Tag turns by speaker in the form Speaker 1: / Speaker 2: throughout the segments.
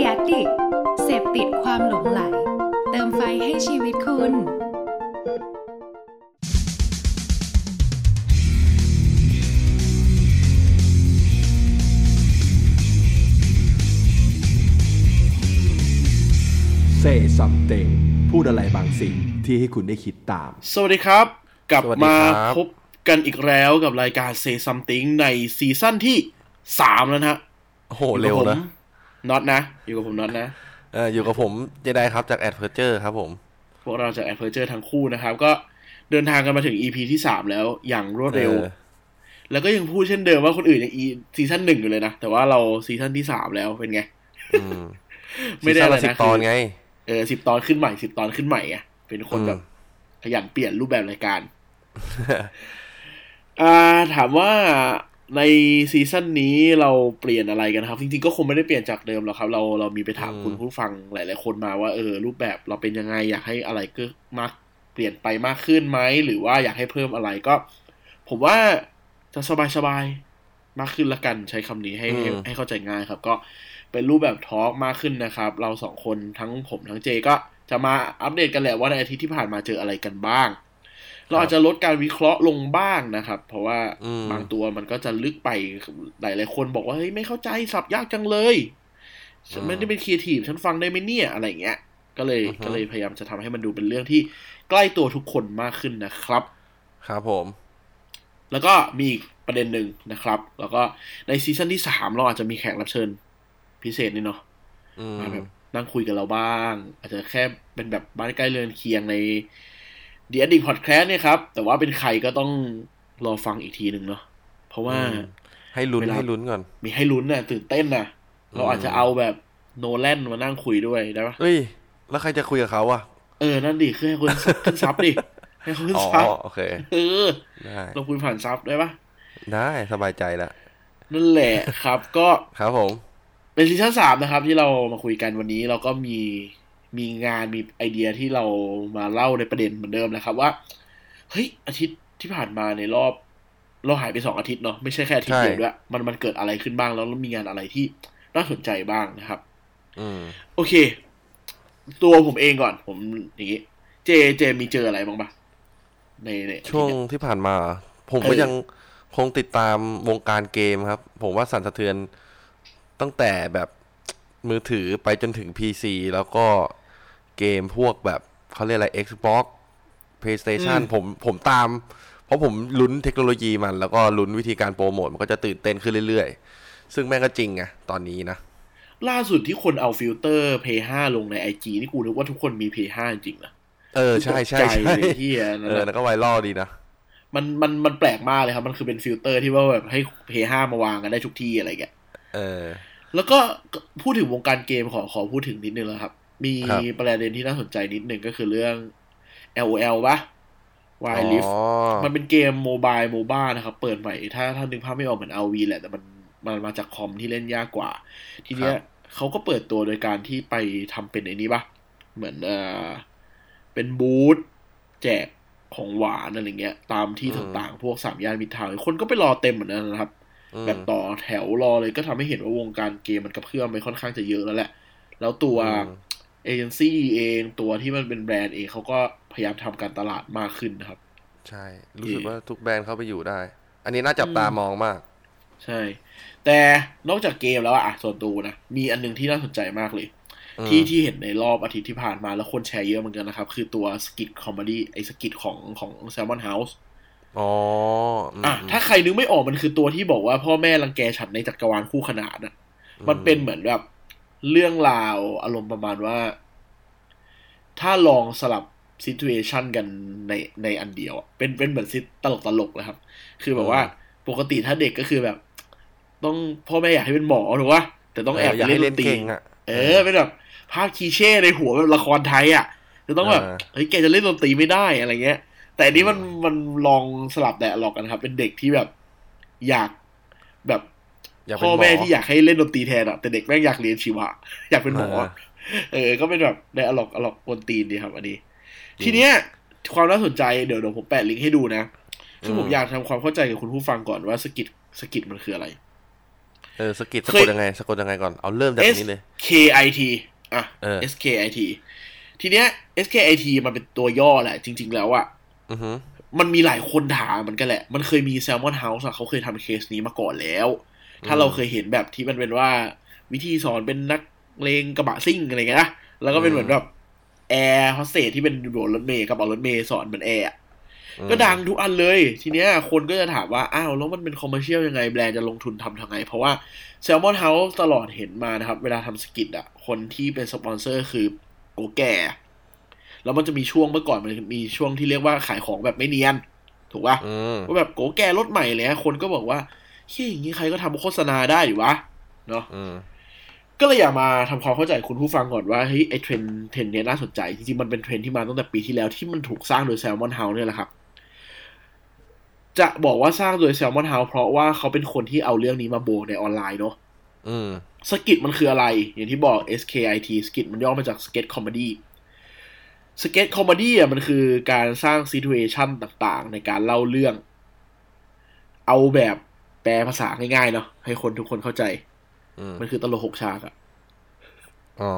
Speaker 1: ดียดิกเสพติดความหลงไหล เติมไฟให้ชีวิตคุณ
Speaker 2: Say something พูดอะไรบางสิ่งที่ให้คุณได้คิดตาม
Speaker 3: สวัสดีครับ กลับ
Speaker 4: สวัสดี
Speaker 3: มา
Speaker 4: ครับ
Speaker 3: พบกันอีกแล้วกับรายการ Say Something ในซีซั่นที่สามแล้วนะฮะ
Speaker 4: โอ้โห เร็วนะ
Speaker 3: น็อตนะ อยู่กับผมน็อตนะ
Speaker 4: เอออยู่กับผมเจไดครับจากแอดเพอร์เจอร์ครับผม
Speaker 3: พวกเราจากแอดเพอร์เจอร์ทั้งคู่นะครับ ก็เดินทางกันมาถึง EP ที่สามแล้วอย่างรวดเร็ว
Speaker 4: ออ
Speaker 3: แล้วก็ยังพูดเช่นเดิมว่าคนอื่นยังอีซีซั่นหนึ่งอยู่เลยนะ แต่ว่าเราซีซั่นที่สามแล้วเป็นไง
Speaker 4: อืม
Speaker 3: ไม่ได้อะไร
Speaker 4: ซีซั่
Speaker 3: นะ
Speaker 4: ลสิบตอนไง
Speaker 3: เออสิบตอนขึ้นใหม่สิบตอนขึ้นใหม่ไงเป็นคน
Speaker 4: อืม
Speaker 3: แบบขยันเปลี่ยนรูปแบบรายการ อ่าถามว่า ในซีซั่นนี้เราเปลี่ยนอะไรกันครับ จริงๆก็คงไม่ได้เปลี่ยนจากเดิมหรอกครับ เราเรามีไปถาม
Speaker 4: อืม
Speaker 3: คุณผู้ฟังหลาย ๆ คนมาว่าเออรูปแบบเราเป็นยังไงอยากให้อะไรก็มากเปลี่ยนไปมากขึ้นไหมหรือว่าอยากให้เพิ่มอะไรก็ ผมว่าจะสบายๆมากขึ้นละกันใช้คำนี้ให้ให้ให้เข้าใจง่ายครับ ก็เป็นรูปแบบทอล์กมากขึ้นนะครับ เราสองคนทั้งผมทั้งเจก็จะมาอัปเดตกันแหละว่าในอาทิตย์ที่ผ่านมาเจออะไรกันบ้าง เราอาจจะลดการวิเคราะห์ลงบ้างนะครับ เพราะว่า
Speaker 4: อืม
Speaker 3: บางตัวมันก็จะลึกไปหลายหลายๆคนบอกว่าเฮ้ยไม่เข้าใจสับยากจังเลยฉันไม่ได้เป็นครีเอทีฟฉันฟังได้ไหมเนี่ยอะไรอย่างเงี้ย ก็เลย
Speaker 4: อือฮึ
Speaker 3: ก็เลยพยายามจะทำให้มันดูเป็นเรื่องที่ใกล้ตัวทุกคนมากขึ้นนะครับ
Speaker 4: ครับผม
Speaker 3: แล้วก็มีอีกประเด็นหนึ่งนะครับ แล้วก็ในซีซั่นที่สามเราอาจจะมีแขกรับเชิญพิเศษนี่เนาะ
Speaker 4: อืม
Speaker 3: มาแบบนั่งคุยกับเราบ้าง อาจจะแค่เป็นแบบบ้านใกล้เรือนเคียงใน The Addict Podcast เนี่ยครับ แต่ว่าเป็นใครก็ต้องรอฟังอีกทีหนึ่งเนาะเพราะว่า
Speaker 4: อืมให้ลุ้น
Speaker 3: เวลา
Speaker 4: ให้ลุ้นก่อน
Speaker 3: มีให้ลุ้นน่ะตื่นเต้นน่ะ เราอาจจะเอาแบบโนแลนมานั่งคุยด้วยได้ปะ
Speaker 4: เฮ้ย แล้วใครจะคุยกับเขาอะ
Speaker 3: เออ นั่นดิคือให้คนขึ้นซับดิ ให้เขาขึ้น
Speaker 4: อ๋อ
Speaker 3: ซับ
Speaker 4: โอเค
Speaker 3: เออ
Speaker 4: ได้
Speaker 3: เราคุยผ่านซับได้ปะ
Speaker 4: ได้สบายใจละ
Speaker 3: นั่นแหละครับก็
Speaker 4: ครับผม
Speaker 3: เป็นซีซั่นสามนะครับ ที่เรามาคุยกันวันนี้เราก็มี มีงานมีไอเดียที่เรามาเล่าในประเด็นเหมือนเดิมนะครับว่าเฮ้ยอาทิตย์ที่ผ่านมาในรอบ เราหายไปสองอาทิตย์เนาะไม่ใช่แค่อาทิตย์เดียวด้วยมันมันเกิดอะไรขึ้นบ้างแล้วมีงานอะไรที่น่าสนใจบ้างนะครับ
Speaker 4: อืม
Speaker 3: โอเค ตัวผมเองก่อน ผมอย่างงี้เจเจมีเจออะไรบ้างปะในในอาทิตย์
Speaker 4: ช่วง
Speaker 3: เนี้ย
Speaker 4: ที่ผ่านมา ผม
Speaker 3: เออ
Speaker 4: ก็ยังคงติดตามวงการเกมครับ ผมว่าสั่นสะเทือนตั้งแต่แบบมือถือไปจนถึง PC แล้วก็ เกมพวกแบบเขาเรียกอะไร Xbox PlayStation ผมผมตาม เพราะผมลุ้นเทคโนโลยีมัน แล้วก็ลุ้นวิธีการโปรโมท มันก็จะตื่นเต้นขึ้นเรื่อยๆ ซึ่งแม่งก็จริงไงตอนนี้นะ
Speaker 3: ล่าสุดที่คนเอาฟิลเตอร์ p 5ลงในไอจนี่กูนึกว่าทุกคนมี p 5จริงๆนะ
Speaker 4: เออ ใช่ใช่
Speaker 3: ตก
Speaker 4: ใช่
Speaker 3: ใจเลยที่อันนั้น
Speaker 4: เออ
Speaker 3: อะ
Speaker 4: แล้วก็ไวรัลดีนะ
Speaker 3: มันมันมันแปลกมากเลยครับ มันคือเป็นฟิลเตอร์ที่ว่าแบบให้ p 5มาวางกันได้ทุกที่อะไรเงี้ย
Speaker 4: เออ
Speaker 3: แล้วก็พูดถึงวงการเกมขอขอพูดถึงนิดนึงแล้วครับ มี
Speaker 4: ครับ
Speaker 3: ประเด็นที่น่าสนใจนิดนึงก็คือเรื่อง LOL ปะ Wild
Speaker 4: อ๋อ
Speaker 3: มันเป็นเกม mobile MOBA นะครับ เปิดใหม่ ถ้าถ้านึกภาพไม่ออกเหมือน RoV แหละ แต่มันมันมาจากคอมที่เล่นยากกว่า ทีเนี้ยเขาก็เปิดตัวโดยการที่ไปทำเป็นไอ้นี้ปะเหมือนเอ่อเป็นบูธแจกของหวานอะไรเงี้ย ตามที่
Speaker 4: อืม
Speaker 3: ต่างๆ พวกสามย่านมิตรทาวน์คนก็ไปรอเต็มเหมือนกันนะครับ
Speaker 4: อืม
Speaker 3: แบบต่อแถวรอเลยก็ทำให้เห็นว่าวงการเกมมันกระเพื่อมไปค่อนข้างจะเยอะแล้วแหละ แล้วตัว
Speaker 4: อืม
Speaker 3: เอเจนซี่เองตัวที่มันเป็นแบรนด์เองเขาก็พยายามทำการตลาดมากขึ้นนะครับ
Speaker 4: ใช่ รู้สึกว่าทุกแบรนด์เข้าไปอยู่ได้ อันนี้น่าจับตามองมาก
Speaker 3: ใช่ แต่นอกจากเกมแล้วอะอะส่วนตัวนะ มีอันหนึ่งที่น่าสนใจมากเลย
Speaker 4: อืม
Speaker 3: ที่ที่เห็นในรอบอาทิตย์ที่ผ่านมาแล้วคนแชร์เยอะเหมือนกันนะครับ คือตัว skit comedy ไอ skit ของของ Salmon House
Speaker 4: อ๋ออืม
Speaker 3: อะถ้าใครนึกไม่ออกมันคือตัวที่บอกว่าพ่อแม่รังแกฉันในจักรวาลคู่ขนานอะมันเป็นเหมือนแบบ เรื่องราวอารมณ์ประมาณว่า ถ้าลองสลับ situation กันในในอันเดียวอะเป็นเป็นเหมือนซิตลกตลกๆเลยครับ คือแบบว่าปกติถ้าเด็กก็คือแบบ ต้องพ่อแม่อยากให้เป็นหมอถูกปะแต่ต้องแอบ
Speaker 4: อยาก
Speaker 3: ไป
Speaker 4: ให้
Speaker 3: เล่นด
Speaker 4: เล่
Speaker 3: น
Speaker 4: น
Speaker 3: ตรี
Speaker 4: เก่งอะ
Speaker 3: เออเป็นแบบภาพคีเช่ในหัวแบบละครไทยอะจะต้องแบบ
Speaker 4: เออ
Speaker 3: เฮ้ยแกจะเล่นดนตรีไม่ได้อะไรเงี้ย แต่อันนี้มันมันลองสลับแดะหลอกกันครับ เป็นเด็กที่แบบอยากแบบ
Speaker 4: อยากเป็น
Speaker 3: พ่อ
Speaker 4: หมอ
Speaker 3: แม่ที่อยากให้เล่นดนตรีแทนอะแต่เด็กแม่งอยากเรียนชีวะ อยากเป็นหมอ
Speaker 4: เออ
Speaker 3: เออก็เป็นแบบได้อลอกอลอกกวนตีนดีครับ อันนี้ ทีเนี้ย ความน่าสนใจเดี๋ยวเดี๋ยวผมแปะลิงก์ให้ดูนะคือผม
Speaker 4: อืม
Speaker 3: อยากทำความเข้าใจกับคุณผู้ฟังก่อนว่า skit skit มันคืออะไร
Speaker 4: เออ skit สะกดยังไงสะกดยังไงก่อนเอาเริ่มจาก
Speaker 3: S
Speaker 4: นี้เลย
Speaker 3: K I T อะ
Speaker 4: เออ
Speaker 3: S K I T ทีเนี้ย S K I T มันเป็นตัวย่อแหละ จริง ๆ แล้วอะ
Speaker 4: อือฮึ
Speaker 3: มันมีหลายคนถามเหมือนกันแหละ มันเคยมี Salmon House อะเขาเคยทำเคสนี้มาก่อนแล้ว ถ้าเราเคยเห็นแบบที่มันเป็นว่า วิธีสอนเป็นนักเลงกระบะซิ่งอะไรเงี้ยนะแล้วก็เป็นเหมือนแบบแอร์โฮสเตสที่เป็นกระเป๋ารถเมล์กับเอารถเมล์สอนเหมือนแอร์อะ
Speaker 4: อืม
Speaker 3: ก็ดังทุกอันเลย ทีเนี้ยคนก็จะถามว่า อ้าวแล้วมันเป็น commercial ยังไงแบรนด์จะลงทุนทำทางไง เพราะว่า Salmon House ตลอดเห็นมานะครับ เวลาทำ skit อะคนที่เป็นสปอนเซอร์คือโก๋แก่ แล้วมันจะมีช่วงเมื่อก่อนมันมีช่วงที่เรียกว่าขายของแบบไม่เนียน ถูกปะ
Speaker 4: อืม
Speaker 3: ว่าแบบโก๋แก่รถใหม่เลยคนก็บอกว่า เฮ้ยอย่างนี้ใครก็ทำโฆษณาได้อยู่วะเนาะ
Speaker 4: อืม
Speaker 3: ก็เลยอยากมาทำความเข้าใจคุณผู้ฟังก่อนว่าเฮ้ยไอเทรนด์เทรนด์เนี้ยน่าสนใจจริงๆมันเป็นเทรนด์ที่มาตั้งแต่ปีที่แล้วที่มันถูกสร้างโดย Salmon House เนี่ยแหละครับ จะบอกว่าสร้างโดย Salmon House เพราะว่าเขาเป็นคนที่เอาเรื่องนี้มาโบในออนไลน์เนาะ
Speaker 4: อืม
Speaker 3: skit มันคืออะไร อย่างที่บอก SKIT สกิทมันย่อมาจาก Sketch Comedy sketch comedy อะมันคือการสร้างซี t u เอชันต่างๆ ในการเล่าเรื่อง เอาแบบ แปลภาษาง่ายๆเนาะให้คนทุกคนเข้าใจ
Speaker 4: อืม
Speaker 3: มันคือตลกหกฉากอะ
Speaker 4: อ๋อ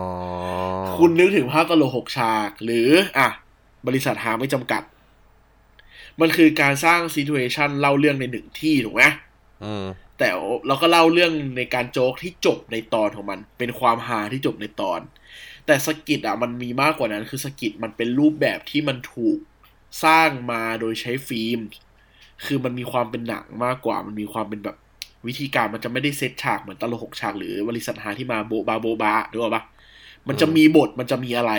Speaker 3: คุณนึกถึงภาพตลกหกฉาก หรือ อะ บริษัทหาไม่จำกัด มันคือการสร้างซี t u เอชันเล่าเรื่องในหนึ่งที่ถูกไหม
Speaker 4: อืม
Speaker 3: แต่เราก็เล่าเรื่องในการโจ๊กที่จบในตอนของมัน เป็นความฮาที่จบในตอน แต่สกิทอะมันมีมากกว่านั้น คือสกิทมันเป็นรูปแบบที่มันถูกสร้างมาโดยใช้ฟิล์ม คือมันมีความเป็นหนังมากกว่า มันมีความเป็นแบบวิธีการมันจะไม่ได้เซตฉากเหมือนตลกหกฉากหรือบริษัทหาที่มาโบบาโบบาหรือเปล่ามันจะมีบทมันจะมีอะไร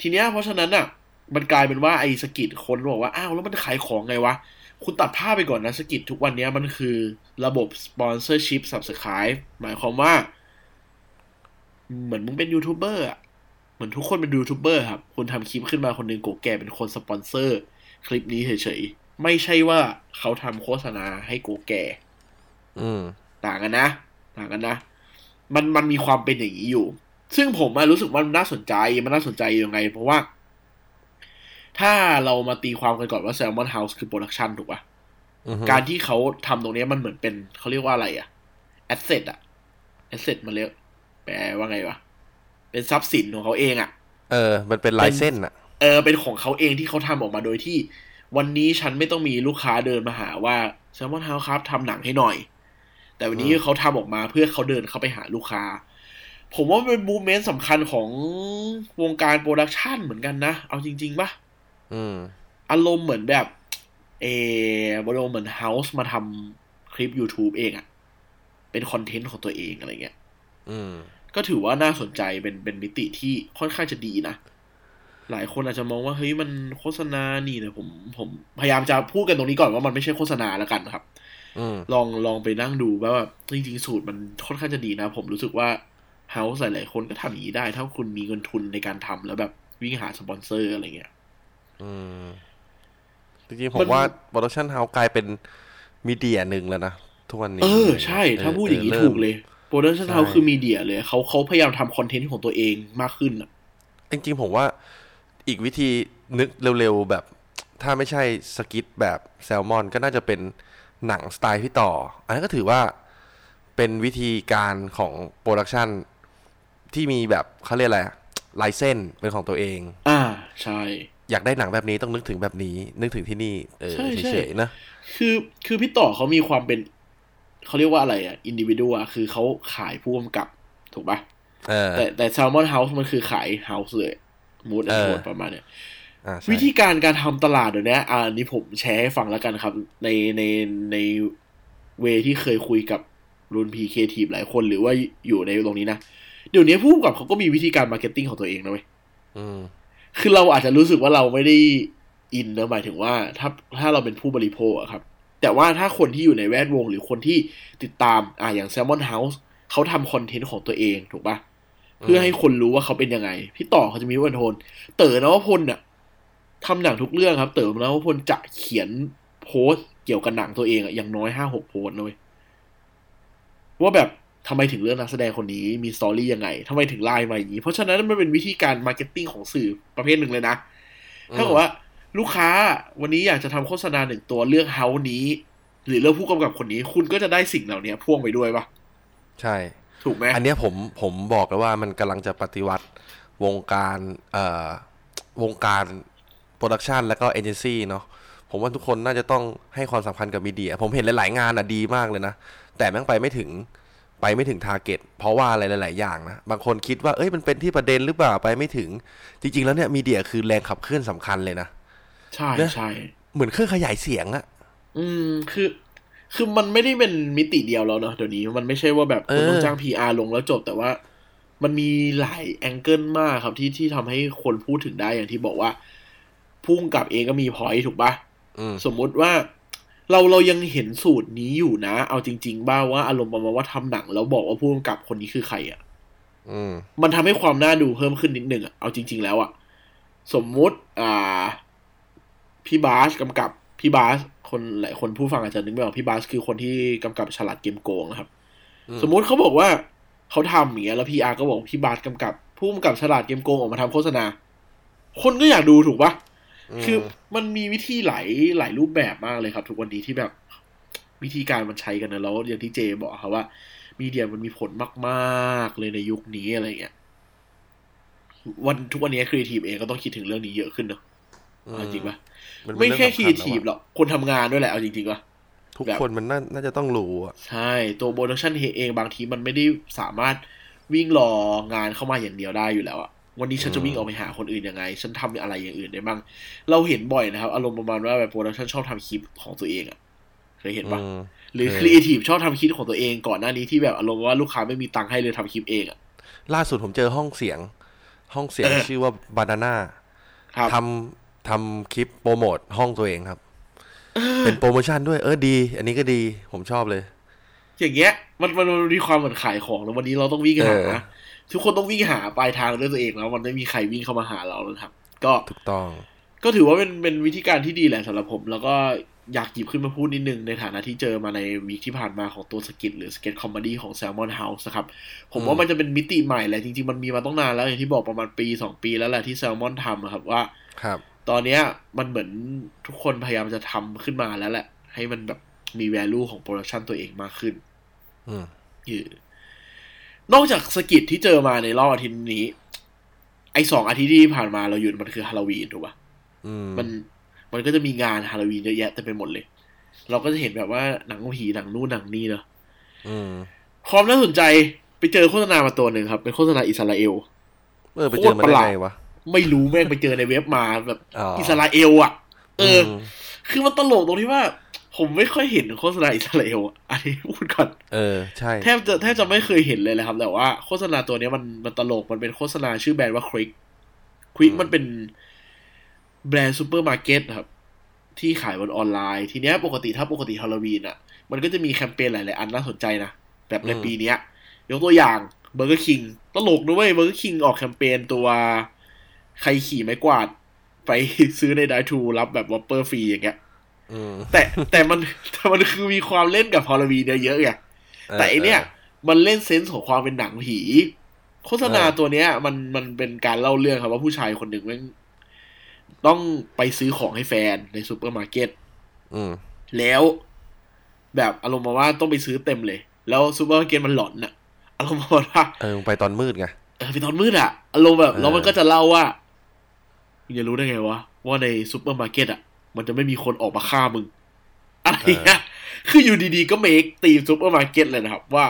Speaker 3: ทีเนี้ยเพราะฉะนั้นอะ มันกลายเป็นว่าไอ้สกิทคนบอกว่าอ้าวแล้วมันขายของไงวะ คุณตัดภาพไปก่อนนะสกิททุกวันเนี้ยมันคือระบบ sponsorship subscribe หมายความว่า เหมือนมึงเป็นยูทูบเบอร์อะเหมือนทุกคนเป็นยูทูบเบอร์ครับคุณทำคลิปขึ้นมาคนหนึ่งโก๋แก่เป็นคนสปอนเซอร์ คลิปนี้เฉยๆ ไม่ใช่ว่าเขาทำโฆษณาให้โก๋แก่
Speaker 4: อืม
Speaker 3: ต่างกันนะ ต่างกันนะ มันมันมีความเป็นอย่างนี้อยู่ ซึ่งผมอะรู้สึกว่ามันน่าสนใจ มันน่าสนใจยังไง เพราะว่า ถ้าเรามาตีความกันก่อนว่า Salmon House คือ production ถูกปะ
Speaker 4: อือฮึ
Speaker 3: การที่เขาทำตรงเนี้ยมันเหมือนเป็น เขาเรียกว่าอะไรอะasset อะ asset มันเรียกแปลว่าไงวะ เป็นทรัพย์สินของเขาเองอะ
Speaker 4: เออ มันเป็นลายเส้นอะ
Speaker 3: เออ เป็นของเขาเองที่เขาทำออกมาโดยที่ วันนี้ฉันไม่ต้องมีลูกค้าเดินมาหาว่า Salmon House ครับทำหนังให้หน่อย แต่วันนี้
Speaker 4: อืม
Speaker 3: เขาทำออกมาเพื่อเขาเดินเข้าไปหาลูกค้า ผมว่ามันเป็น movement สำคัญของวงการ production เหมือนกันนะ เอาจริงๆปะ
Speaker 4: อืม
Speaker 3: อารมณ์เหมือนแบบ เอออารมณ์เหมือน house มาทำคลิป YouTube เองอะเป็นคอนเทนต์ของตัวเองอะไรเงี้ย
Speaker 4: อืม
Speaker 3: ก็ถือว่าน่าสนใจเป็นเป็นมิติที่ค่อนข้างจะดีนะ หลายคนอาจจะมองว่าเฮ้ยมันโฆษณานี่แต่ผมผมพยายามจะพูดกันตรงนี้ก่อนว่ามันไม่ใช่โฆษณาแล้วกันครับ
Speaker 4: อืม
Speaker 3: ลองลองไปนั่งดูว่าแบบจริงๆสูตรมันค่อนข้างจะดีนะ ผมรู้สึกว่า house หลายๆคนก็ทำอย่างนี้ได้ ถ้าคุณมีเงินทุนในการทำแล้วแบบวิ่งหาสปอนเซอร์อะไรเงี้ย
Speaker 4: อืมจริงๆผ
Speaker 3: ม
Speaker 4: ว่า production house กลายเป็น media หนึ่งแล้วนะทุกวันนี้
Speaker 3: เออ ใช่ ถ้าพูดอย่างนี้เริ่
Speaker 4: ม
Speaker 3: ถูกเลยโปรดักชั่น
Speaker 4: ใช่
Speaker 3: เฮาส์คือ media เลยเขาเขาพยายามทำคอนเทนต์ของตัวเองมากขึ้นอะ
Speaker 4: จริงๆผมว่า อีกวิธีนึกเร็วๆแบบ ถ้าไม่ใช่ skit แบบแซลมอน ก็น่าจะเป็นหนังสไตล์พี่ต่อ อันนั้นก็ถือว่าเป็นวิธีการของproduction ที่มีแบบเขาเรียกอะไรลายเส้นเป็นของตัวเอง
Speaker 3: อ่าใช่
Speaker 4: อยากได้หนังแบบนี้ต้องนึกถึงแบบนี้ นึกถึงที่นี่เออ
Speaker 3: ใช่ใช่
Speaker 4: เฉยๆนะ
Speaker 3: คือคือพี่ต่อเขามีความเป็นเขาเรียกว่าอะไรอะอินดิวิ u อะคือเขาขายผู้กำกับถูกปะ
Speaker 4: เออ
Speaker 3: แต่แต่ Salmon House มันคือขาย House เลย mood and tone ประมาณเนี้ย
Speaker 4: อ่าใช่
Speaker 3: วิธีการการทำตลาดเดี๋ยวนี้อ่าอันนี้ผมแชร์ให้ฟังแล้วกันครับ ในในในเวที่เคยคุยกับรุ่นพีเคทีหลายคนหรือว่าอยู่ในตรงนี้นะ เดี๋ยวนี้ผู้กำกับเขาก็มีวิธีการ marketing ของตัวเองนะเว้ย
Speaker 4: อืม
Speaker 3: คือเราอาจจะรู้สึกว่าเราไม่ได้อินนะหมายถึงว่า ถ้าถ้าเราเป็นผู้บริโภคอะครับ แต่ว่าถ้าคนที่อยู่ในแวดวงหรือคนที่ติดตามอ่าอย่าง Salmon House เขาทำคอนเทนต์ของตัวเองถูกปะ เพื่อให้คนรู้ว่าเขาเป็นยังไง พี่ต่อเขาจะมีวันโทน เต๋อนวพลน่ะทำหนังทุกเรื่องครับ เต๋อนวพลจะเขียนโพสต์เกี่ยวกับหนังตัวเองอะอย่างน้อยห้าหกโพสต์นะเว้ยว่าแบบทำไมถึงเลือกนักแสดงคนนี้มี story ยังไงทำไมถึงไล่มาอย่างนี้ เพราะฉะนั้นมันเป็นวิธีการ marketing ของสื่อประเภทหนึ่งเลยนะถ้าเกิดว่าลูกค้าวันนี้อยากจะทำโฆษณาหนึ่งตัวเลือกเฮานี้ หรือเลือกผู้กำกับคนนี้ คุณก็จะได้สิ่งเหล่านี้พ่วงไปด้วยปะ
Speaker 4: ใช่
Speaker 3: ถูกไหม
Speaker 4: อันเนี้ยผมผมบอกเลยว่ามันกำลังจะปฏิวัติวงการเอ่อวงการ production แล้วก็เอเจนซี่เนาะผมว่าทุกคนน่าจะต้องให้ความสำคัญกับ media ผมเห็นหลาย ๆ งานอะดีมากเลยนะ แต่แม่งไปไม่ถึงไปไม่ถึง target เพราะว่าอะไรหลาย ๆ อย่างนะ บางคนคิดว่าเอ้ยมันเป็นที่ประเด็นหรือเปล่าไปไม่ถึง จริง ๆ แล้วเนี่ย media คือแรงขับเคลื่อนสำคัญเลยนะ
Speaker 3: ใช่
Speaker 4: เนอะ
Speaker 3: ใช่
Speaker 4: เหมือนเครื่องขยายเสียงอะ
Speaker 3: อืมคือ คือมันไม่ได้เป็นมิติเดียวแล้วเนาะเดี๋ยวนี้มันไม่ใช่ว่าแบบคุณต้องจ้าง PR ลงแล้วจบแต่ว่ามันมีหลายแองเกิลมากครับที่ที่ทำให้คนพูดถึงได้อย่างที่บอกว่าพุ่งกับเองก็มีพอยถูกปะ
Speaker 4: อืม
Speaker 3: สมมุติว่าเราเรายังเห็นสูตรนี้อยู่นะ เอาจริง ๆ บ้างว่าอารมณ์ประมาณว่าทำหนังแล้วบอกว่าผู้กำกับคนนี้คือใครอะ่ะ
Speaker 4: อืม
Speaker 3: มันทำให้ความน่าดูเพิ่มขึ้นนิดนึงอะ่ะเอาจริง ๆ แล้วอะ่ะ สมมุติ อ่า พี่บาสกำกับ พี่บาสคนหลายคนผู้ฟังอาจจะนึกไม่ออกพี่บาสคือคนที่กำกับฉลาดเกมโกงนะครับ
Speaker 4: อืม
Speaker 3: สมมุติเขาบอกว่าเขาทำอย่างเงี้ยแล้ว PR ก็บอกพี่บาสกำกับ ผู้กำกับฉลาดเกมโกงออกมาทำโฆษณา คนก็อยากดูถูกปะคือมันมีวิธีหลายหลายรูปแบบมากเลยครับ ทุกวันนี้ที่แบบวิธีการมันใช้กันนะแล้วอย่างที่เจบอกครับว่า media มันมีผลมากๆเลยในยุคนี้อะไรเงี้ยวันทุกวันนี้ครีเอทีฟเองก็ต้องคิดถึงเรื่องนี้เยอะขึ้นเนอะเอา จริงปะ
Speaker 4: นเป็น
Speaker 3: ไม่แค่
Speaker 4: เรื่อง
Speaker 3: ครี
Speaker 4: สำ
Speaker 3: เอ
Speaker 4: ญ
Speaker 3: ทีฟ
Speaker 4: แล้วอะ
Speaker 3: หรอกคนทำงานด้วยแหละเอาจริงๆปะ
Speaker 4: ทุก
Speaker 3: แบบ
Speaker 4: คนมันน่าน่าจะต้องรู้อะ
Speaker 3: ใช่ ตัวโปรดักชันเองบางทีมันไม่ได้สามารถวิ่งรองานเข้ามาอย่างเดียวได้อยู่แล้วอะวันนี้ฉันจะวิ่งออกไปหาคนอื่นยังไง ฉันทำอะไรอย่างอื่นได้บ้าง เราเห็นบ่อยนะครับ อารมณ์ประมาณว่าแบบโปรดักชันชอบทำคลิปของตัวเองอะเคยเห็นปะ
Speaker 4: อืม
Speaker 3: หรือ
Speaker 4: เคย
Speaker 3: ครีเอทีฟชอบทำคลิปของตัวเองก่อนหน้านี้ที่แบบอารมณ์ว่าลูกค้าไม่มีตังค์ให้เลยทำคลิปเองอะ
Speaker 4: ล่าสุดผมเจอห้องเสียง ห้องเสียง
Speaker 3: เออ
Speaker 4: ชื่อว่า Banana
Speaker 3: ครับ
Speaker 4: ทำ ทำคลิปโปรโมทห้องตัวเองครับ เป็นโปรโมชั่นด้วยเออดี อันนี้ก็ดีผมชอบเลย
Speaker 3: อย่างเงี้ย มันมันมันมีความเหมือนขายของแล้ววันนี้เราต้องวิ่งหา
Speaker 4: เออ
Speaker 3: ทุกคนต้องวิ่งหาปลายทางด้วยตัวเองแล้วมันไม่มีใครวิ่งเข้ามาหาเราแล้วครับ ก็
Speaker 4: ถูกต้อง
Speaker 3: ก็ถือว่าเป็นเป็นวิธีการที่ดีแหละสำหรับผม แล้วก็อยากหยิบขึ้นมาพูดนิดนึง ในฐานะที่เจอมาใน week ที่ผ่านมาของตัว skit หรือ sketch comedy ของ Salmon House นะครับ ผมว่า
Speaker 4: อืม
Speaker 3: มันจะเป็นมิติใหม่แหละจริง ๆ มันมีมาตั้งนานแล้วอย่างที่บอกประมาณปีสองปีแล้วแหละที่ Salmon ทำอะครับว่า
Speaker 4: ครับ
Speaker 3: ตอนเนี้ยมันเหมือนทุกคนพยายามจะทำขึ้นมาแล้วแหละ ให้มันแบบมี value ของ production ตัวเองมากขึ้น
Speaker 4: อืม
Speaker 3: เออนอกจาก skit ที่เจอมาในรอบอาทิตย์นี้ ไอสองอาทิตย์ที่ผ่านมาเราอยู่มันคือฮาโลวีนถูกปะ
Speaker 4: อืม
Speaker 3: มันมันก็จะมีงานฮาโลวีนเยอะแยะเต็มไปหมดเลย เราก็จะเห็นแบบว่าหนังผีหนังนู่นหนังนี่เนอะ
Speaker 4: อืม
Speaker 3: ความน่าสนใจไปเจอโฆษณามาตัวหนึ่งครับ เป็นโฆษณาอิสราเอล
Speaker 4: เออไปเจอมาได้ไงวะ
Speaker 3: ไม่รู้แม่งไปเจอในเว็บมาแบบ
Speaker 4: อ๋ออิ
Speaker 3: อิสราเอลอะ เอออ
Speaker 4: ม
Speaker 3: คือมันตลกตรงที่ว่า ผมไม่ค่อยเห็นโฆษณาอิสราเอลอะอันนี้พูดก่อน
Speaker 4: เออใช่
Speaker 3: แทบจะแทบจะไม่เคยเห็นเลยเลยครับ แต่ว่าโฆษณาตัวเนี้ยมันมันตลกมันเป็นโฆษณาชื่อแบรนด์ว่าควิกควิก
Speaker 4: อืม
Speaker 3: มันเป็นแบรนด์ซูเปอร์มาร์เก็ตครับ ที่ขายบนออนไลน์ ทีเนี้ยปกติถ้าปกติฮาโลวีนอะ มันก็จะมีแคมเปญหลาย ๆ อันน่าสนใจนะ แบบในปีเนี้ย ยกตัวอย่าง Burger King ตลกด้วย Burger King ออกแคมเปญตัว ใครขี่ไม้กวาด ไปซื้อในไดทูรับแบบ Whopper ฟรีอย่างเงี้ย
Speaker 4: อืม
Speaker 3: แต่แต่มันแต่มันคือมีความเล่นกับฮาโลวีนเยอะไงแต่ไอเนี้ยมันเล่น sense ของความเป็นหนังผี โฆษณา
Speaker 4: เออ
Speaker 3: ตัวเนี้ย มันมันเป็นการเล่าเรื่องครับว่าผู้ชายคนหนึ่งแม่งต้องไปซื้อของให้แฟนในซูเปอร์มาร์เก็ต
Speaker 4: อืม
Speaker 3: แล้วแบบอารมณ์มาว่าต้องไปซื้อเต็มเลย แล้วซูเปอร์มาร์เก็ตมันหลอนน่ะอารมณ์ประมาณว่า
Speaker 4: เออมึงไปตอนมืดไง
Speaker 3: เออไปตอนมืดอะอารมณ์แบบ
Speaker 4: เออ
Speaker 3: แล้วมันก็จะเล่าว่า มึงจะรู้ได้ไงวะ ว่าในซูเปอร์มาร์เก็ตอะมันจะไม่มีคนออกมาฆ่ามึง อะไรเงี้ยคืออยู่ดีๆก็ make theme ซูเปอร์มาร์เก็ตเลยนะครับ ว่า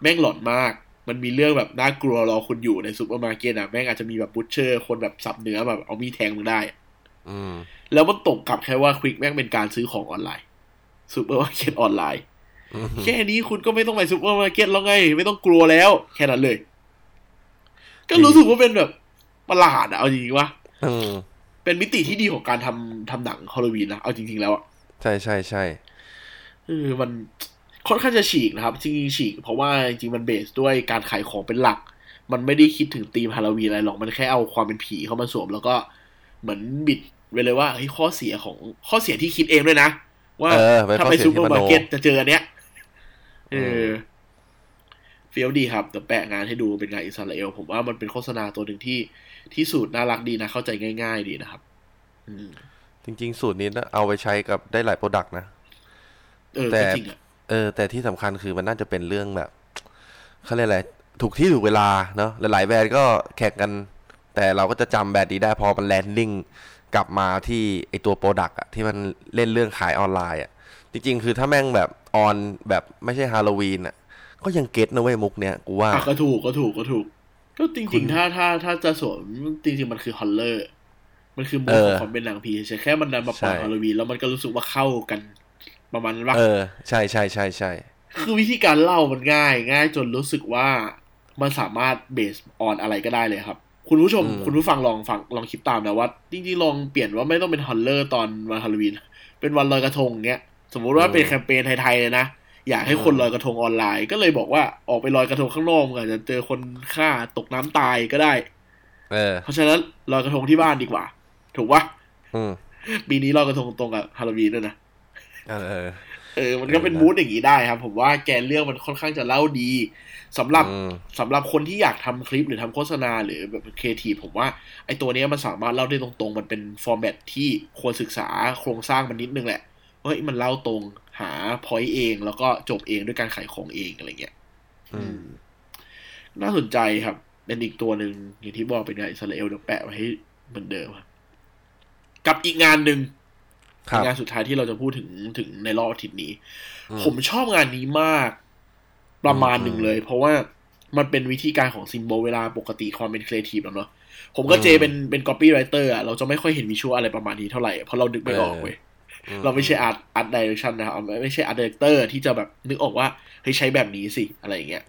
Speaker 3: แม่งหลอนมาก มันมีเรื่องแบบน่ากลัวรอคุณอยู่ในซูเปอร์มาร์เก็ตอะแม่งอาจจะมีแบบ butcher คนแบบสับเนื้อแบบเอามีดแทงมึงได้
Speaker 4: อืม
Speaker 3: แล้วมันตกกลับแค่ว่า Quik แม่งเป็นการซื้อของออนไลน์ซูเปอร์มาร์เก็ตออนไลน์
Speaker 4: อืม
Speaker 3: แค่นี้คุณก็ไม่ต้องไปซูเปอร์มาร์เก็ตแล้วไง ไม่ต้องกลัวแล้ว แค่นั้นเลย ก็รู้สึกว่าเป็นแบบประหลาดอะเอาจริงๆว่า
Speaker 4: อืม
Speaker 3: เป็นมิติที่ดีของการทำทำหนังฮอลโลวีนนะเอาจริง ๆ แล้วอะ
Speaker 4: ใช่ใช่ใช่
Speaker 3: เออมันค่อนข้างจะฉีกนะครับ จริงๆฉีก เพราะว่าจริงๆมัน base ด้วยการขายของเป็นหลัก มันไม่ได้คิดถึงธีมฮาโลวีนอะไรหรอกมันแค่เอาความเป็นผีเข้ามาสวม แล้วก็เหมือนบิดไปเลยว่าเฮ้ยข้อเสียของข้อเสียที่คิดเองด้วยนะ ว่า
Speaker 4: เออเป็นข้อเสีย
Speaker 3: ซูเปอร์
Speaker 4: มา
Speaker 3: ร์เก็ตจะเจออันเนี้ยเออ
Speaker 4: ม
Speaker 3: เฟี้ยวดีครับแต่แปะงานให้ดูเป็นงานอิสราเอลผมว่ามันเป็นโฆษณาตัวหนึ่งที่ ที่สูตรน่ารักดีนะ เข้าใจง่าย ๆ ดีนะครับอืม
Speaker 4: จริง ๆ สูตรนี้นะเอาไปใช้กับได้หลาย product นะ
Speaker 3: เออ
Speaker 4: แต่
Speaker 3: ก็จริงอะ
Speaker 4: เออ แต่ที่สำคัญคือมันน่าจะเป็นเรื่องแบบเขาเรียกอะไรถูกที่ถูกเวลาเนาะหลายๆแบรนด์ก็แข่งกัน แต่เราก็จะจำแบรนด์นี้ได้พอมัน landing กลับมาที่ไอตัว product อะที่มันเล่นเรื่องขายออนไลน์อะจริง ๆ คือถ้าแม่งแบบ on แบบไม่ใช่ฮาโลวีนอะก็ยัง get นะเว้ยมุกเนี้ยกูว่า
Speaker 3: อะก็ถูกก็ถูกก็ถูก ก็จ
Speaker 4: คุ
Speaker 3: ริ
Speaker 4: ณ
Speaker 3: งๆ ถ้าถ้าถ้าจะสวมจริงๆ มันคือ horror มันคือ
Speaker 4: mood
Speaker 3: ของความเป็นหนังผีใช่แค่มันดันมาปล่อย
Speaker 4: ใช่
Speaker 3: ฮาโลวีนแล้วมันก็รู้สึกว่าเข้ากัน ประมาณนั้นปะ
Speaker 4: เออ ใช่ใช่ใช่ใช่
Speaker 3: คือวิธีการเล่ามันง่าย ง่ายจนรู้สึกว่ามันสามารถ base on อะไรก็ได้เลยครับ คุณผู้ชม คุณผู้ฟังลองฟังลองคิดตามนะว่าจริงๆลองเปลี่ยนว่าไม่ต้องเป็น horror ตอนวันฮาโลวีนเป็นวันลอยกระทงเงี้ยสมมุติว่าเป็นแคมเปญไทยๆเลยนะ อยากให้คนลอยกระทงออนไลน์ ก็เลยบอกว่าออกไปลอยกระทงข้างนอกมึงอาจจะเจอคนฆ่าตกน้ำตายก็ได้
Speaker 4: เออ
Speaker 3: เพราะฉะนั้นลอยกระทงที่บ้านดีกว่า ถูกปะ
Speaker 4: อืม
Speaker 3: ปีนี้ลอยกระทงตรงกับฮาโลวีนด้วยนะ
Speaker 4: เออเออ
Speaker 3: เออ มันก็เป็น mood อย่างนี้ได้ครับ ผมว่าแกนเรื่องมันค่อนข้างจะเล่าดีสำหรับ
Speaker 4: อืม
Speaker 3: สำหรับคนที่อยากทำคลิปหรือทำโฆษณาหรือแบบครีเอทีฟผมว่าไอตัวเนี้ยมันสามารถเล่าได้ตรงๆ มันเป็น format ที่ควรศึกษาโครงสร้างมันนิดนึงแหละว่าเฮ้ยมันเล่าตรง หา point เอง แล้วก็จบเองด้วยการขายของเองอะไรเงี้ย
Speaker 4: อืม
Speaker 3: น่าสนใจครับ เป็นอีกตัวหนึ่งอย่างที่บอกเป็นงานอิสราเอลเดี๋ยวแปะไว้ให้เหมือนเดิมครับกับอีกงานหนึ่ง
Speaker 4: ครับ
Speaker 3: งานสุดท้ายที่เราจะพูดถึงถึงในรอบอาทิตย์นี้
Speaker 4: อืม
Speaker 3: ผมชอบงานนี้มาก ประมาณหนึ่งเลย เพราะว่ามันเป็นวิธีการของ symbol เวลาปกติความเป็นครีเอทีฟแล้วเนาะผมก็เจเป็นเป็น copywriter อะเราจะไม่ค่อยเห็น visual อะไรประมาณนี้เท่าไหร่เพราะเรานึกไม่ออกเว้ย
Speaker 4: อื
Speaker 3: เราไม่ใช่ art art direction นะครับไม่ใช่ art director ที่จะแบบนึกออกว่าเฮ้ยใช้แบบนี้สิอะไรอย่างเงี้ย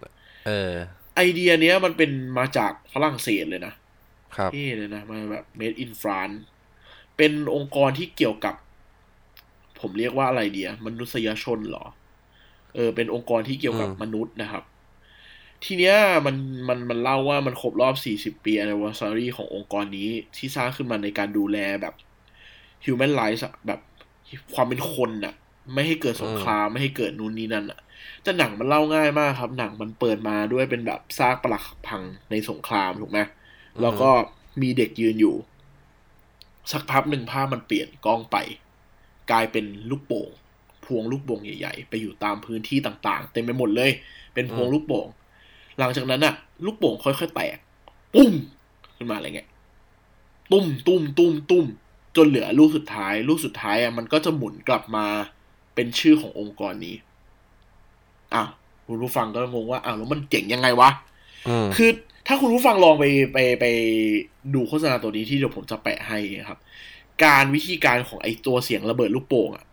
Speaker 4: เออ
Speaker 3: ไอเดียเนี้ยมันเป็นมาจากฝรั่งเศสเลยนะครับที่เลยนะมาแบบ made in France เป็นองค์กรที่เกี่ยวกับ ผมเรียกว่าอะไรเดียมนุษยชนเหรอ เออ เป็นองค์กรที่เกี่ยวกับ
Speaker 4: อืม
Speaker 3: มนุษย์นะครับ ทีเนี้ยมันมันมันเล่าว่ามันครบรอบ 40 ปี anniversary ขององค์กรนี้ที่สร้างขึ้นมาในการดูแลแบบ human rights อะแบบ ความเป็นคนน่ะ ไม่ให้เกิดสงครามไม่ให้เกิดนู่นนี่นั่นอะแต่หนังมันเล่าง่ายมากครับ หนังมันเปิดมาด้วยเป็นแบบซากปรักหักพังในสงครามถูกไหมแล้วก็มีเด็กยืนอยู่ สักพักหนึ่งภาพมันเปลี่ยนกล้องไป กลายเป็นลูกโป่งพวงลูกโป่งใหญ่ๆ ไปอยู่ตามพื้นที่ต่างๆ เต็มไปหมดเลย เป็นพวง
Speaker 4: อืม
Speaker 3: ลูกโป่ง หลังจากนั้นอะลูกโป่งค่อยๆแตก ปุ้ม ขึ้นมาอะไรเงี้ย ตุ้มตุ้มตุ้มตุ้ม จนเหลือลูกสุดท้าย ลูกสุดท้ายอะมันก็จะหมุนกลับมาเป็นชื่อขององค์กรนี้อ้าวคุณผู้ฟังก็งงว่าอ้าวแล้วมันเจ๋งยังไงวะ
Speaker 4: อืม
Speaker 3: คือถ้าคุณผู้ฟังลองไปไปไปดูโฆษณาตัวนี้ที่เดี๋ยวผมจะแปะให้ครับ การวิธีการของไอตัวเสียงระเบิดลูกโป่งอะ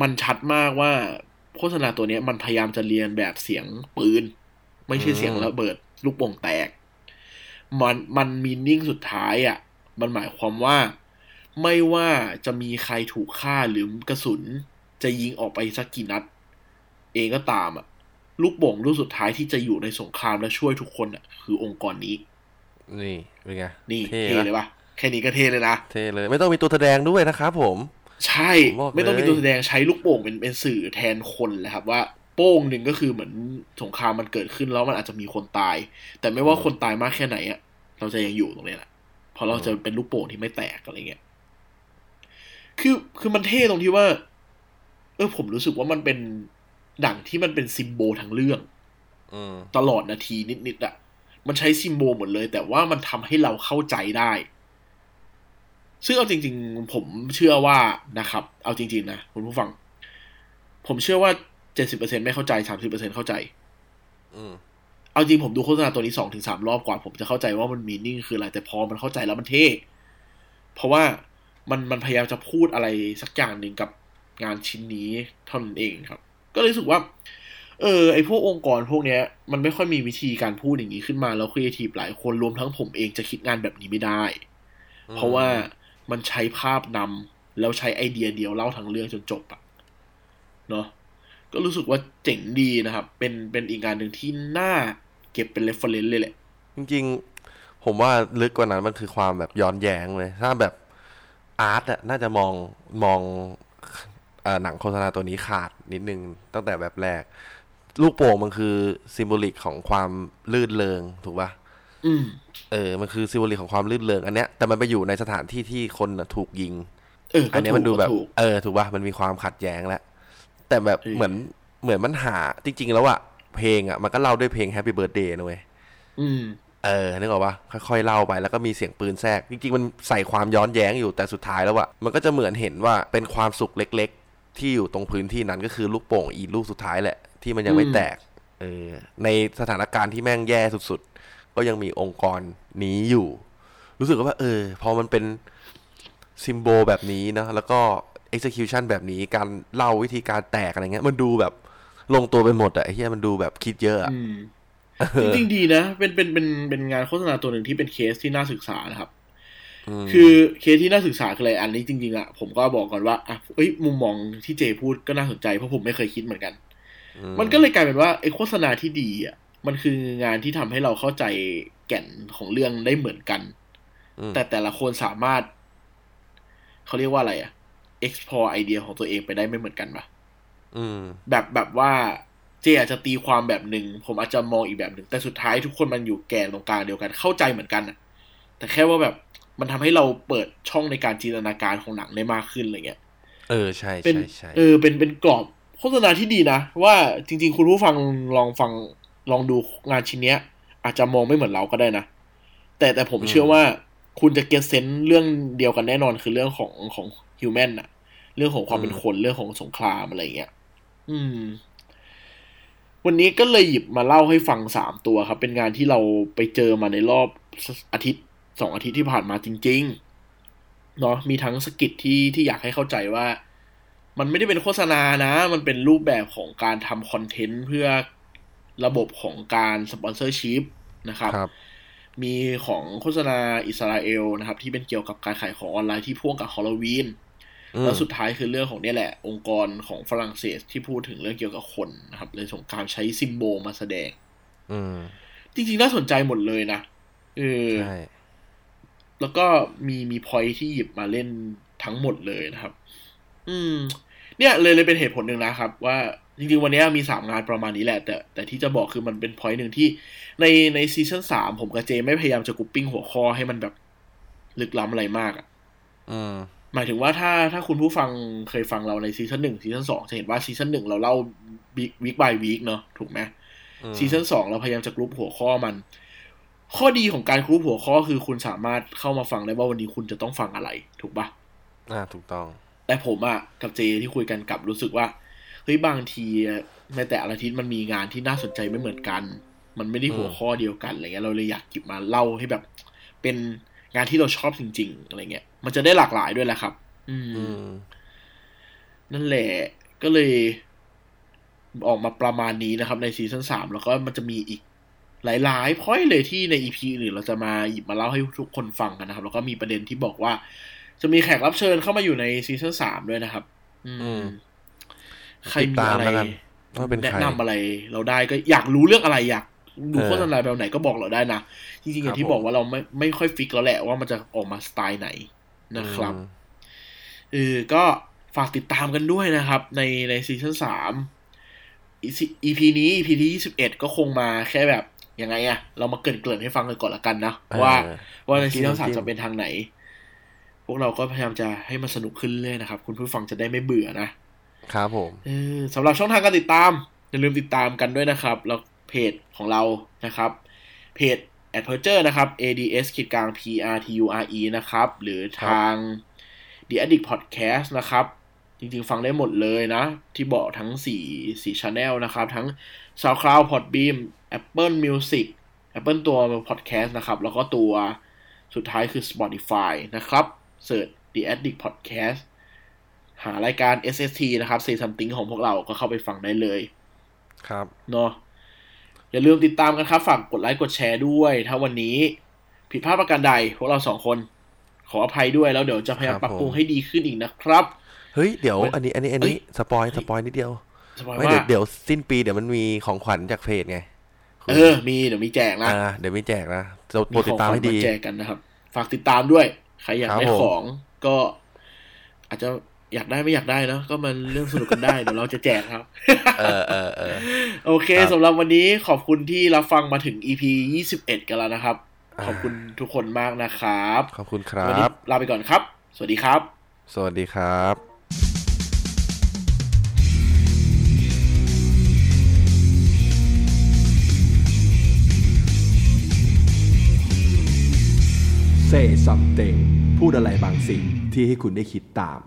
Speaker 3: มันชัดมากว่าโฆษณาตัวเนี้ยมันพยายามจะเรียนแบบเสียงปืน ไม่ใช่เสียงระเบิดลูกโป่งแตก มันมันมีนิ่งสุดท้ายอะ มันหมายความว่า ไม่ว่าจะมีใครถูกฆ่าหรือกระสุน จะยิงออกไปสักกี่นัด เองก็ตามอะลูกโป่งลูกสุดท้ายที่จะอยู่ในสงครามและช่วยทุกคนอะคือองค์กรนี้
Speaker 4: นี่เป็นไง
Speaker 3: นี่
Speaker 4: เท่
Speaker 3: เท่
Speaker 4: นะ
Speaker 3: เลยปะแค่นี้ก็เท่เลยนะ
Speaker 4: เท่เลย ไม่ต้องมีตัวแสดงด้วยนะครับผม
Speaker 3: ใช่
Speaker 4: ผมบอกเลย
Speaker 3: ไม่ต้องมีตัวแสดงใช้ลูกโป่งเป็นเป็นสื่อแทนคนเลยครับว่าโป้งหนึ่งก็คือเหมือนสงครามมันเกิดขึ้นแล้วมันอาจจะมีคนตาย แต่ไม่ว่าคนตายมากแค่ไหนอะเราจะยังอยู่ตรงนี้แหละเพราะเราจะเป็นลูกโป่งที่ไม่แตกอะไรเงี้ย คือคือมันเท่ตรงที่ว่า เออผมรู้สึกว่ามันเป็นหนังที่มันเป็นซิมโบลทั้งเรื่อง
Speaker 4: อืม
Speaker 3: ตลอดนาทีนิดๆอะมันใช้ซิมโบลหมดเลย แต่ว่ามันทำให้เราเข้าใจได้ ซึ่งเอาจริง ๆ ผมเชื่อว่านะครับ เอาจริง ๆ นะคุณผู้ฟัง ผมเชื่อว่าเจ็ดสิบเปอร์เซ็นไม่เข้าใจสามสิบเปอร์เซ็นเข้าใจ
Speaker 4: อืม
Speaker 3: เอาจริงผมดูโฆษณาตัวนี้สองถึงสามรอบก่อนผมจะเข้าใจว่ามันมีนิ่งคืออะไรแต่พอมันเข้าใจแล้วมันเท่ เพราะว่า มันมันพยายามจะพูดอะไรสักอย่างหนึ่งกับงานชิ้นนี้เท่านั้นเองครับ ก็เลยรู้สึกว่า เออไอพวกองค์กรพวกเนี้ย มันไม่ค่อยมีวิธีการพูดอย่างนี้ขึ้นมาแล้วครีเอทีฟหลายคนรวมทั้งผมเองจะคิดงานแบบนี้ไม่ได้ เพราะว่ามันใช้ภาพนำแล้วใช้ไอเดียเดียวเล่าทั้งเรื่องจนจบอะเนาะก็รู้สึกว่าเจ๋งดีนะครับ เป็นเป็นอีกงานหนึ่งที่น่าเก็บเป็น reference เลยแหละ
Speaker 4: จริงๆ ผมว่าลึกกว่านั้นมันคือความแบบย้อนแย้งเลย ถ้าแบบ อาร์ตอะน่าจะมองมองเอ่อหนังโฆษณาตัวนี้ขาดนิดนึงตั้งแต่แบบแรก ลูกโป่งมันคือซิมโบลิกของความลื่นเริงถูกปะ
Speaker 3: อืม
Speaker 4: เออ มันคือซิมโบลิกของความลื่นเริงอันเนี้ยแต่มันไปอยู่ในสถานที่ที่คนน่ะถูกยิง
Speaker 3: เออ
Speaker 4: อั
Speaker 3: ก็
Speaker 4: นเนี้ย
Speaker 3: ถู
Speaker 4: มั
Speaker 3: ก
Speaker 4: นดูแบบ
Speaker 3: ก็ถูก
Speaker 4: เออ ถูกป่ะมันมีความขัดแย้งแล้ว แต่แบบ
Speaker 3: เออ
Speaker 4: เหมือนเหมือนมันหา จริง ๆ แล้วอะเพลงอะมันก็เล่าด้วยเพลง Happy Birthday นะเว้ย
Speaker 3: อืม
Speaker 4: เออนึกออกปะค่อยๆเล่าไปแล้วก็มีเสียงปืนแทรก จริงๆ มันใส่ความย้อนแย้งอยู่แต่สุดท้ายแล้วอะมันก็จะเหมือนเห็นว่าเป็นความสุขเล็กๆ ที่อยู่ตรงพื้นที่นั้นก็คือลูกโป่งอีลูกสุดท้ายแหละ ที่มันยังไม่
Speaker 3: อืม
Speaker 4: แตกเออในสถานการณ์ที่แม่งแย่สุดๆ ก็ยังมีองค์กรนี้อยู่ รู้สึกว่า เออ พอมันเป็นซิมโบลแบบนี้นะแล้วก็ execution แบบนี้การเล่าวิธีการแตกอะไรเงี้ย มันดูแบบลงตัวไปหมดอะไอ้เหี้ยมันดูแบบคิดเยอะอะ
Speaker 3: อืม จริงๆดีนะ เป็นเป็นเป็นเป็นงานโฆษณาตัวหนึ่งที่เป็นเคสที่น่าศึกษานะครับ
Speaker 4: ม
Speaker 3: คือเคสที่น่าศึกษาคืออะไรอันนี้จริงๆอะผมก็บอกก่อนว่าอะเอ้ยมุมมองที่เจพูดก็น่าสนใจเพราะผมไม่เคยคิดเหมือนกัน มันก็เลยกลายเป็นว่าไอ้โฆษณาที่ดีอะ มันคืองานที่ทำให้เราเข้าใจแก่นของเรื่องได้เหมือนกัน
Speaker 4: อืม
Speaker 3: แต่แต่ละคนสามารถเขาเรียกว่าอะไรอะ explore ไอเดียของตัวเองไปได้ไม่เหมือนกันปะ
Speaker 4: อืม
Speaker 3: แบบแบบว่า เจอาจจะตีความแบบหนึ่งผมอาจจะมองอีกแบบหนึ่งแต่สุดท้ายทุกคนมันอยู่แกนตรงกลางเดียวกันเข้าใจเหมือนกันอะแต่แค่ว่าแบบมันทำให้เราเปิดช่องในการจินตนาการของหนังได้มากขึ้นอะไรเงี้ย
Speaker 4: เออใช่
Speaker 3: เป็น
Speaker 4: ใช่ใช่
Speaker 3: เออเป็นเป็นกรอบโฆษณาที่ดีนะ ว่าจริง ๆ คุณผู้ฟังลองฟังลองดูงานชิ้นเนี้ย อาจจะมองไม่เหมือนเราก็ได้นะ แต่แต่ผมเชื่อว่าคุณจะ get sense เรื่องเดียวกันแน่นอนคือเรื่องของของ human อะเรื่องของความเป็นคนเรื่องของสงครามอะไรเงี้ย อืม วันนี้ก็เลยหยิบมาเล่าให้ฟังสามตัวครับ เป็นงานที่เราไปเจอมาในรอบอาทิตย์สองอาทิตย์ที่ผ่านมาจริงๆเนาะมีทั้ง skit ที่ที่อยากให้เข้าใจว่า มันไม่ได้เป็นโฆษณานะ มันเป็นรูปแบบของการทำคอนเทนต์เพื่อระบบของการ sponsorshipนะครับ
Speaker 4: ครับ
Speaker 3: มีของโฆษณาอิสราเอลนะครับ ที่เป็นเกี่ยวกับการขายของออนไลน์ที่พ่วงกับฮอลลวีน
Speaker 4: อืม
Speaker 3: แล้วสุดท้ายคือเรื่องของเนี่ยแหละ องค์กรของฝรั่งเศสที่พูดถึงเรื่องเกี่ยวกับคนนะครับเลยสงการใช้ซิมโบลมาแสดง
Speaker 4: อืม
Speaker 3: จริงๆน่าสนใจหมดเลยนะเออ
Speaker 4: ใช่
Speaker 3: แล้วก็มีมีพอยที่หยิบมาเล่นทั้งหมดเลยนะครับ อืม เนี่ยเลยเลยเป็นเหตุผลหนึ่งนะครับ ว่าจริงๆ วันนี้มีสามงานประมาณนี้แหละ แต่แต่ที่จะบอกคือมันเป็นพอยหนึ่งที่ ในในซีซั่นสามผมกับเจไม่พยายามจะ grouping หัวข้อให้มันแบบ ลึกล้ำอะไรมากอะ
Speaker 4: อืม
Speaker 3: หมายถึงว่าถ้าถ้าคุณผู้ฟังเคยฟังเราในซีซั่นหนึ่งซีซั่นสองจะเห็นว่าซีซั่นหนึ่งเราเล่าวีค by วีคเนาะถูกไหม
Speaker 4: อืม
Speaker 3: ซีซั่นสองเราพยายามจะกรุ๊ปหัวข้อมัน ข้อดีของการกรุ๊ปหัวข้อคือคุณสามารถเข้ามาฟังได้ว่าวันนี้คุณจะต้องฟังอะไร ถูกปะ
Speaker 4: อ่าถูกต้อง
Speaker 3: แต่ผมอะกับเจที่คุยกันกลับรู้สึกว่าเฮ้ยบางทีแม้แต่อาทิตย์มันมีงานที่น่าสนใจไม่เหมือนกัน มันไม่ได้หัวข้อเดียวกันอะไรเงี้ยเราเลยอยากหยิบมาเล่าให้แบบ เป็น งานที่เราชอบจริง ๆ อะไรเงี้ย มันจะได้หลากหลายด้วยแหละครับอืม
Speaker 4: อืม
Speaker 3: นั่นแหละ ก็เลย ออกมาประมาณนี้นะครับ ในซีซั่นสามแล้วก็มันจะมีอีกหลายๆพอยเลยที่ในอีพีอื่นเราจะมาหยิบมาเล่าให้ทุกคนฟังกันนะครับ แล้วก็มีประเด็นที่บอกว่า จะมีแขกรับเชิญเข้ามาอยู่ในซีซั่นสามด้วยนะครับ อื
Speaker 4: อื
Speaker 3: ม
Speaker 4: ม
Speaker 3: ใคร
Speaker 4: ติด
Speaker 3: มี
Speaker 4: ตาม
Speaker 3: อะไร
Speaker 4: แล้วกันว่าเป็นใคร
Speaker 3: แนะนำอะไร เราได้ก็อยากรู้เรื่องอะไรอยาก ดู
Speaker 4: เออ
Speaker 3: โฆษณาแบบไหนก็บอกเราได้นะ จริงๆอย่างที่
Speaker 4: ครับผม
Speaker 3: บอกว่าเราไม่ไม่ค่อยฟิกแล้วแหละว่ามันจะออกมาสไตล์ไหนนะครับ
Speaker 4: อืม
Speaker 3: เออก็ฝากติดตามกันด้วยนะครับ ในในซีซั่นสาม EP นี้ EP ที่ยี่สิบเอ็ดก็คงมาแค่แบบยังไงอะเรามาเกรินเกรินๆให้ฟังกันก่อนละกันนะว่า
Speaker 4: เออ
Speaker 3: ว่าใน
Speaker 4: น้ำจิ้
Speaker 3: ซี
Speaker 4: ม
Speaker 3: ซั่นสาม
Speaker 4: น้ำจิ้ม
Speaker 3: จะเป็นทางไหน พวกเราก็พยายามจะให้มันสนุกขึ้นเรื่อยนะครับ คุณผู้ฟังจะได้ไม่เบื่อนะ
Speaker 4: ครับผม
Speaker 3: เออสำหรับช่องทางการติดตามอย่าลืมติดตามกันด้วยนะครับ แล้ว เพจของเรานะครับเพจ a d p e r t u r e นะครับ ads ขีดกลาง p r t u r e นะครับ หรือทาง The Addict Podcast นะครับ จริงๆ ฟังได้หมดเลยนะ ที่บอกทั้ง 4 4 Channel นะครับ ทั้ง SoundCloud Podbeam Apple Music Apple ตัว Podcast นะครับ แล้วก็ตัวสุดท้ายคือ Spotify นะครับเสิร์ช The Addict Podcast หารายการ SST นะครับ Say Something ของพวกเราก็เข้าไปฟังได้เลย
Speaker 4: ครับ
Speaker 3: เนาะ อย่าลืมติดตามกันครับ ฝากกดไลค์กดแชร์ด้วย ถ้าวันนี้ผิดพลาดประการใดพวกเราสองคน ขออภัยด้วยแล้วเดี๋ยวจะพยายาม
Speaker 4: ครับ
Speaker 3: ปรับปรุง
Speaker 4: ผม
Speaker 3: ให้ดีขึ้นอีกนะครับ
Speaker 4: เฮ้ยเดี๋ยว
Speaker 3: เฮ้ย
Speaker 4: อันนี้อันนี้อัน
Speaker 3: เอ้
Speaker 4: นี้
Speaker 3: ย
Speaker 4: spoil spoil นิดเดียว
Speaker 3: spoil
Speaker 4: ไม่
Speaker 3: ว่า
Speaker 4: เดี๋ยวเดี๋ยวสิ้นปีเดี๋ยวมันมีของขวัญจากเพจไง
Speaker 3: เออ มีเดี๋ยวมีแจกนะ
Speaker 4: อ่าเดี๋ยวไม่แจกนะเราโปรดติดตามให้ดี
Speaker 3: แจกกันนะครับ ฝากติดตามด้วย ใครอยาก
Speaker 4: ครับ
Speaker 3: ได้
Speaker 4: ผม
Speaker 3: ของก็อาจจะ อยากได้ไม่อยากได้เนาะก็มันเรื่องสนุกกันได้เดี๋ยวเราจะแจกครับ
Speaker 4: เออเออ
Speaker 3: โอเคสำหรับวันนี้ขอบคุณที่รับฟังมาถึง EP ยี่สิบเอ็ดกันแล้วนะครับ ขอบคุณทุกคนมากนะครับ
Speaker 4: ขอบคุณครับ
Speaker 3: ลาไปก่อนครับ สวัสดีครับ
Speaker 4: สวัสดีครับเซ่ซัมเต n g พูดอะไรบางสิ่งที่ให้คุณได้คิดตาม